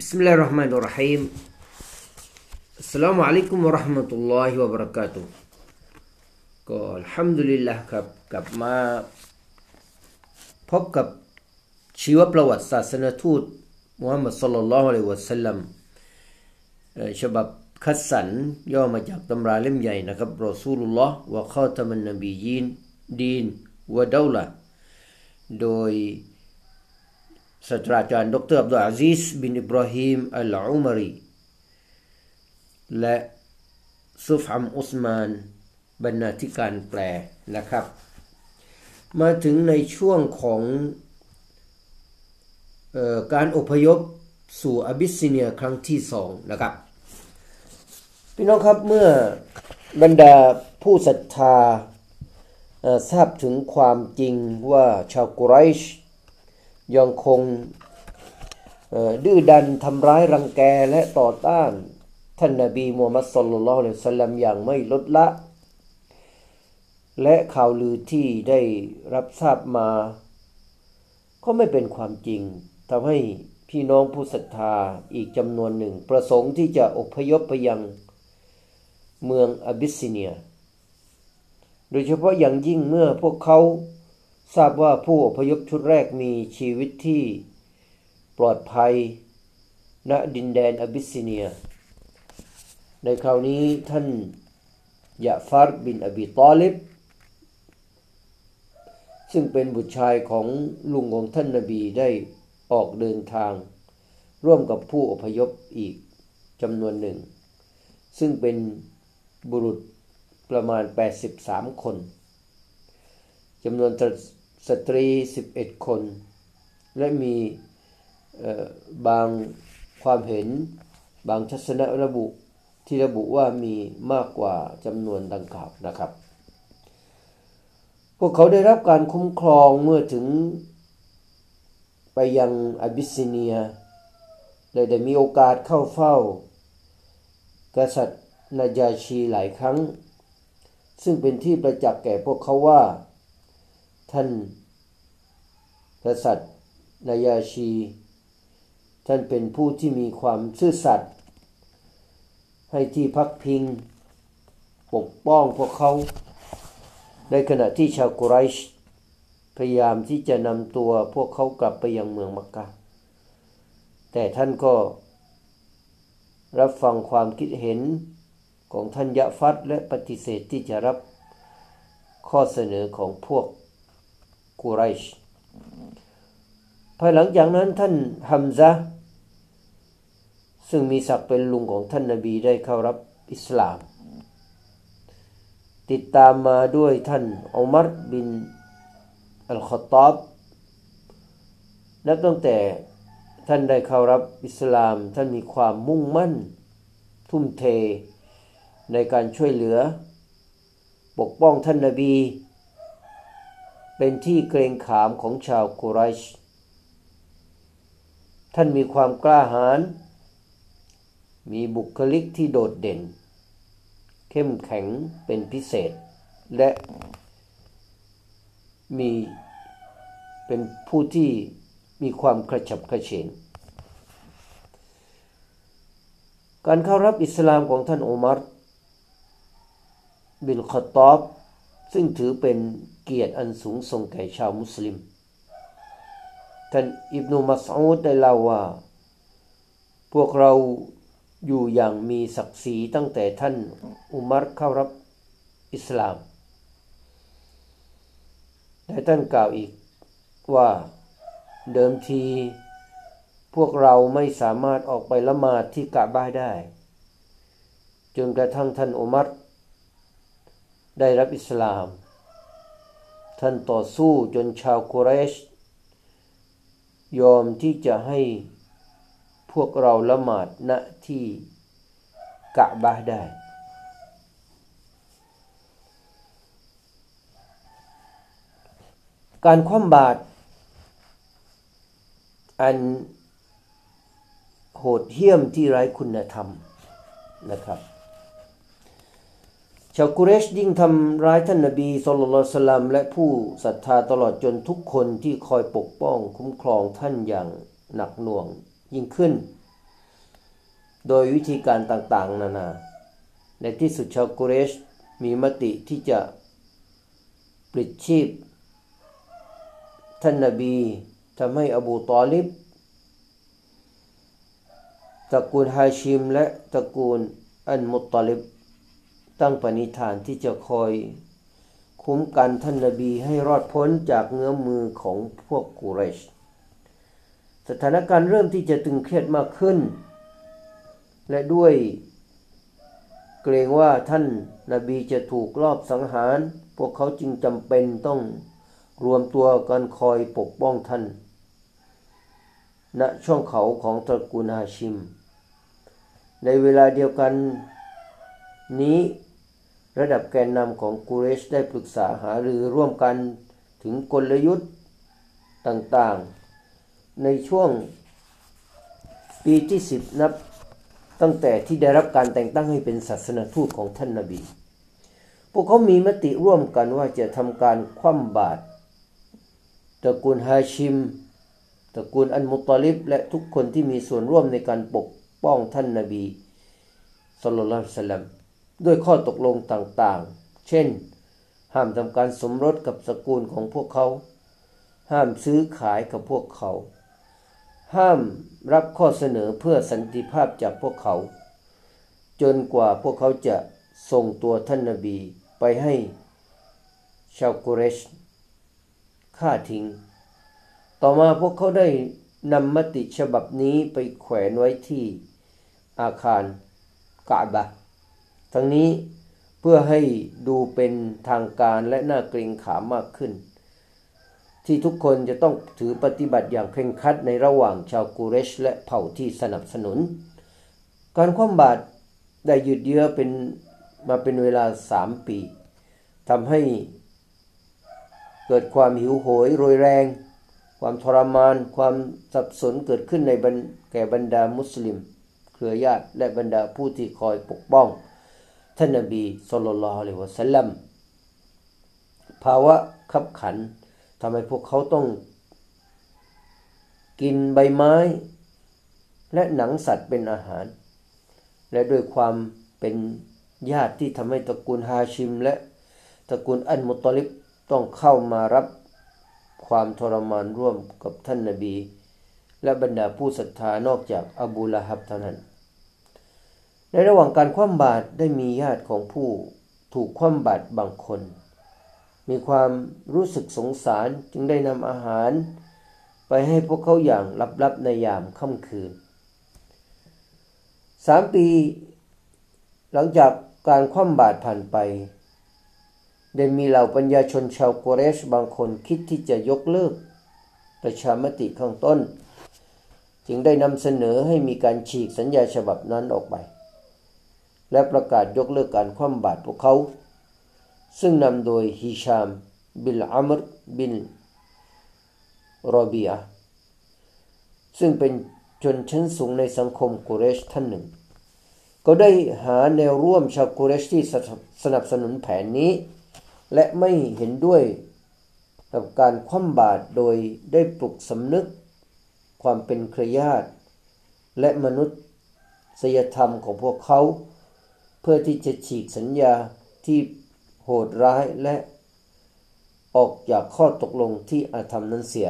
بسم الله الرحمن الرحيم السلام عليكم ورحمة الله وبركاته ก็อัลฮัมดุลิลละครับกลับมาพบกับชีวประวัติศาสนทูตมุฮัมมัดสุลลัลลอฮุอะลัยฮิวะสัลลัมฉบับคัดสรรย่อมาจากตำราเล่มใหญ่นะครับรอซูลุลลอฮ์วะข้าตมันนบียีนดีนวะดาวละโดย ศาสตราจารย์ดรอับดุลอาซิสบินอิบราฮิมอัลอุมรีและซุฟอัมอุสมานบรรณาธิการแปลนะครับ มาถึงในช่วงของออการอพยพสู่อบิสซิเนียครั้งที่สองนะครับพี่น้องครับเมื่อบรรดาผู้ศรัทธาทราบถึงความจริงว่าชาวกุไรช ยังคงดื้อดันทำร้ายรังแกและต่อต้าน ท่านนบีมูฮัมมัดสุลลัลลอฮุอะลัยฮิสลามอย่างไม่ลดละ และข่าวลือที่ได้รับทราบมา ก็ไม่เป็นความจริงทำให้พี่น้องผู้ศรัทธาอีกจำนวนหนึ่ง ประสงค์ที่จะอพยพไปยังเมืองอบิสซิเนีย โดยเฉพาะอย่างยิ่งเมื่อพวกเขา ทราบว่าผู้อพยพชุดแรกมีชีวิตที่ปลอดภัย ณดินแดนอบิสซิเนีย ในคราวนี้ท่านยาฟาร์บินอบีตอลิบซึ่งเป็นบุตรชายของลุงของท่านนบีได้ออกเดินทาง ร่วมกับผู้อพยพอีกจำนวนหนึ่ง ซึ่งเป็นบุรุษประมาณ 83 คน จำนวนสตรี 11 คน และมีบางความเห็นบางทัศนะระบุที่ระบุว่ามีมากกว่าจำนวนดังกล่าวนะครับ พวกเขาได้รับการคุ้มครองเมื่อถึงไปยังอบิสซิเนียเลยได้มีโอกาสเข้าเฝ้า กษัตริย์นาจาชีหลายครั้ง ซึ่งเป็นที่ประจักษ์แก่พวกเขาว่า ท่านกษัตริย์นายาชี ท่านเป็นผู้ที่มีความซื่อสัตย์ให้ที่พักพิง ปกป้องพวกเขา ในขณะที่ชาวกุไรชพยายามที่จะนำตัวพวกเขากลับไปยังเมืองมักกะ แต่ท่านก็รับฟังความคิดเห็นของท่านยะฟัดและปฏิเสธที่จะรับข้อเสนอของพวก กุไรชภายหลังจากนั้นท่านฮัมซะซึ่งมีศักดิ์เป็นลุงของท่านนาบีได้เข้ารับอิสลาม ติดตามมาด้วยท่านอุมัรบินอัลขตอบนับตั้งแต่ท่านได้เข้ารับอิสลาม ท่านมีความมุ่งมั่น ทุ่มเทในการช่วยเหลือ ปกป้องท่านนาบี เป็นที่เกรงขามของชาวกุไรชท่านมีความกล้าหาญ มีบุคลิกที่โดดเด่น เข้มแข็งเป็นพิเศษ และมีเป็นผู้ที่มีความกระฉับกระเฉง การเข้ารับอิสลามของท่านอุมัรบินขตอบ ซึ่งถือเป็นเกียรติอันสูงส่งแก่ชาวมุสลิม ท่านอิบนุมัสอูดได้เล่าว่า พวกเราอยู่อย่างมีศักดิ์ศรีตั้งแต่ท่านอุมัรเข้ารับอิสลามและท่านกล่าวอีกว่าเดิมที พวกเราไม่สามารถออกไปละหมาดที่กะบ้าได้ จนกระทั่งท่านอุมัร ได้รับอิสลาม ท่านต่อสู้จนชาวกุเรช ยอมที่จะให้พวกเราละหมาดณที่กะบาได้ การคว่ำบาตรอันโหดเหี้ยมที่ไร้คุณธรรมนะครับ ชาวกุเรชยิ่งทำร้ายท่านนบีสุลต่านสลัมและผู้ศรัทธาตลอดจนทุกคนที่คอยปกป้องคุ้มครองท่านอย่างหนักหน่วงยิ่งขึ้น โดยวิธีการต่างๆ นานา ในที่สุดชาวกุเรชมีมติที่จะปลิดชีพ ท่านนบีทำให้อบูตอลิบตระกูลฮาชิมและตระกูลอันมุตตลิบ ตั้งปณิธานที่จะคอย คุ้มกันท่านนบีให้รอดพ้นจากเงื้อมือของพวกกุเรช สถานการณ์เริ่มที่จะตึงเครียดมากขึ้น และด้วยเกรงว่าท่านนาบีจะถูกลอบสังหาร พวกเขาจึงจำเป็นต้องรวมตัวกันคอยปกป้องท่านณช่องเขาของตระกูลฮาชิม ในเวลาเดียวกัน นี้ ระดับแกนนำของกูเรชได้ปรึกษาหารือร่วมกันถึงกลยุทธ์ต่างๆ ในช่วงปีที่สิบนับตั้งแต่ที่ได้รับการแต่งตั้งให้เป็นศาสนทูตของท่านนาบี พวกเขามีมติร่วมกันว่าจะทำการคว่ำบาตรตระกูลฮาชิมตระกูลอันมุตลิบและทุกคนที่มีส่วนร่วมในการปกป้องท่านนาบีสุลต่านสัลลัม ด้วยข้อตกลงต่างๆ เช่น ห้ามทำการสมรสกับสกุลของพวกเขา ห้ามซื้อขายกับพวกเขา ห้ามรับข้อเสนอเพื่อสันติภาพจากพวกเขา จนกว่าพวกเขาจะส่งตัวท่านนาบีไปให้ชาวกุเรชฆ่าทิ้ง ต่อมาพวกเขาได้นำมติฉบับนี้ไปแขวนไว้ที่อาคารกาบะ ทั้งนี้เพื่อให้ดูเป็นทางการและน่าเกรงขามมากขึ้น ที่ทุกคนจะต้องถือปฏิบัติอย่างเคร่งครัดในระหว่างชาวกูเรช และเผ่าที่สนับสนุน การคว่ำบาตรได้หยุดเยื้อเป็นมาเป็นเวลาสามปีทำให้เกิดความหิวโหยโรยแรง ความทรมาน ความสับสนเกิดขึ้นในแก่บรรดามุสลิม เครือญาติและบรรดาผู้ที่คอยปกป้อง ท่านนบีสุลต่านละฮ์อะลัยวะสัลลัมภาวะขับขันทำให้พวกเขาต้องกินใบไม้ และหนังสัตว์เป็นอาหาร และด้วยความเป็นญาติที่ทำให้ตระกูลฮาชิม และตระกูลอันมุตลิบต้องเข้ามารับความทรมานร่วมกับท่านนบี และบรรดาผู้ศรัทธานอกจากอบูละฮับเท่านั้น ในระหว่างการคว่ำบาตรได้มีญาติของผู้ถูกคว่ำบาตรบางคน มีความรู้สึกสงสารจึงได้นำอาหาร ไปให้พวกเขาอย่างลับๆในยามค่ำคืนสามปี หลังจากการคว่ำบาตรผ่านไปได้มีเหล่าปัญญาชนชาวโกเรชบางคนคิดที่จะยกเลิก ประชามติข้างต้น จึงได้นำเสนอให้มีการฉีกสัญญาฉบับนั้นออกไป และประกาศยกเลิกการคว่ำบาตรพวกเขา ซึ่งนำโดยฮิชาม บิลอัมรบินโรบียซึ่งเป็นชนชั้นสูงในสังคมกุเรชท่านหนึ่ง ก็ได้หาแนวร่วมชาวกุเรชที่สนับสนุนแผนนี้ และไม่เห็นด้วยกับการคว่ำบาตรโดยได้ปลุกสำนึกความเป็นเครือญาติ และมนุษยธรรมของพวกเขา เพื่อที่จะฉีกสัญญาที่โหดร้ายและออกจากข้อตกลงที่อาธรรมนั้นเสีย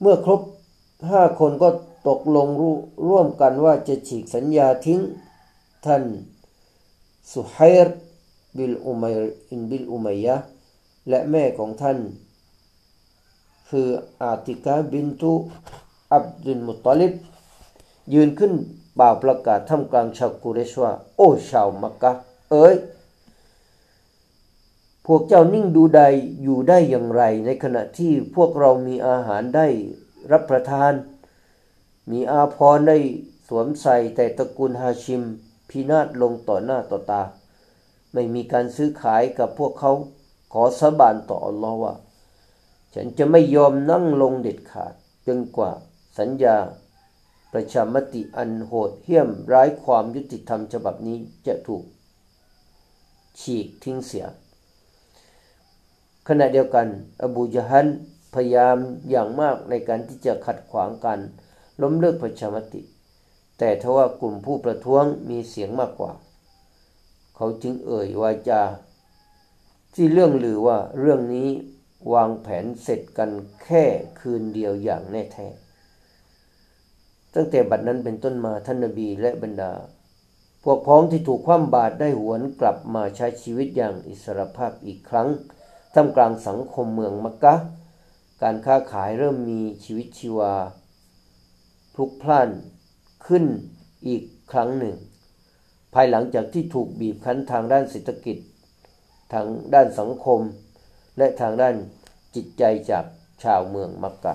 เมื่อครบห้าคนก็ตกลงร่วมกันว่าจะฉีกสัญญาทิ้งท่านสุไฮร์บิลอุมัยอินบิลอุมัยยะและแม่ของท่าน คืออาติกาบินตุอับดุลมุตตลิบยืนขึ้น บ่าวประกาศท่ามกลางชาวกุเรชว่า โอ้ชาวมักกะ เอ้ย พวกเจ้านิ่งดูใดอยู่ได้อย่างไร ในขณะที่พวกเรามีอาหารได้รับประทาน มีอาพรได้สวมใส่แต่ตระกูลฮาชิม พินาศลงต่อหน้าต่อตา ไม่มีการซื้อขายกับพวกเขาขอสาบานต่ออัลลอฮ์ว่า ฉันจะไม่ยอมนั่งลงเด็ดขาดจนกว่าสัญญา ประชามติอันโหดเหี้ยมร้ายความยุติธรรมฉบับนี้จะถูกฉีกทิ้งเสีย ขณะเดียวกัน อบูยฮันพยายามอย่างมากในการที่จะขัดขวางกันล้มเลิกประชามติ แต่ทว่ากลุ่มผู้ประท้วงมีเสียงมากกว่า เขาจึงเอ่ยวาจา ที่เรื่องลือว่าเรื่องนี้วางแผนเสร็จกันแค่คืนเดียวอย่างแน่แท้ ตั้งแต่บัดนั้นเป็นต้นมาท่านนบีและบรรดา พวกพ้องที่ถูกคว่ำบาตรได้หวนกลับมาใช้ชีวิตอย่างอิสรภาพอีกครั้งท่ามกลางสังคมเมืองมักกะ การค้าขายเริ่มมีชีวิตชีวาพลุกพล่านขึ้นอีกครั้งหนึ่ง ภายหลังจากที่ถูกบีบคั้นทางด้านเศรษฐกิจ ทางด้านสังคม และทางด้านจิตใจจากชาวเมืองมักกะ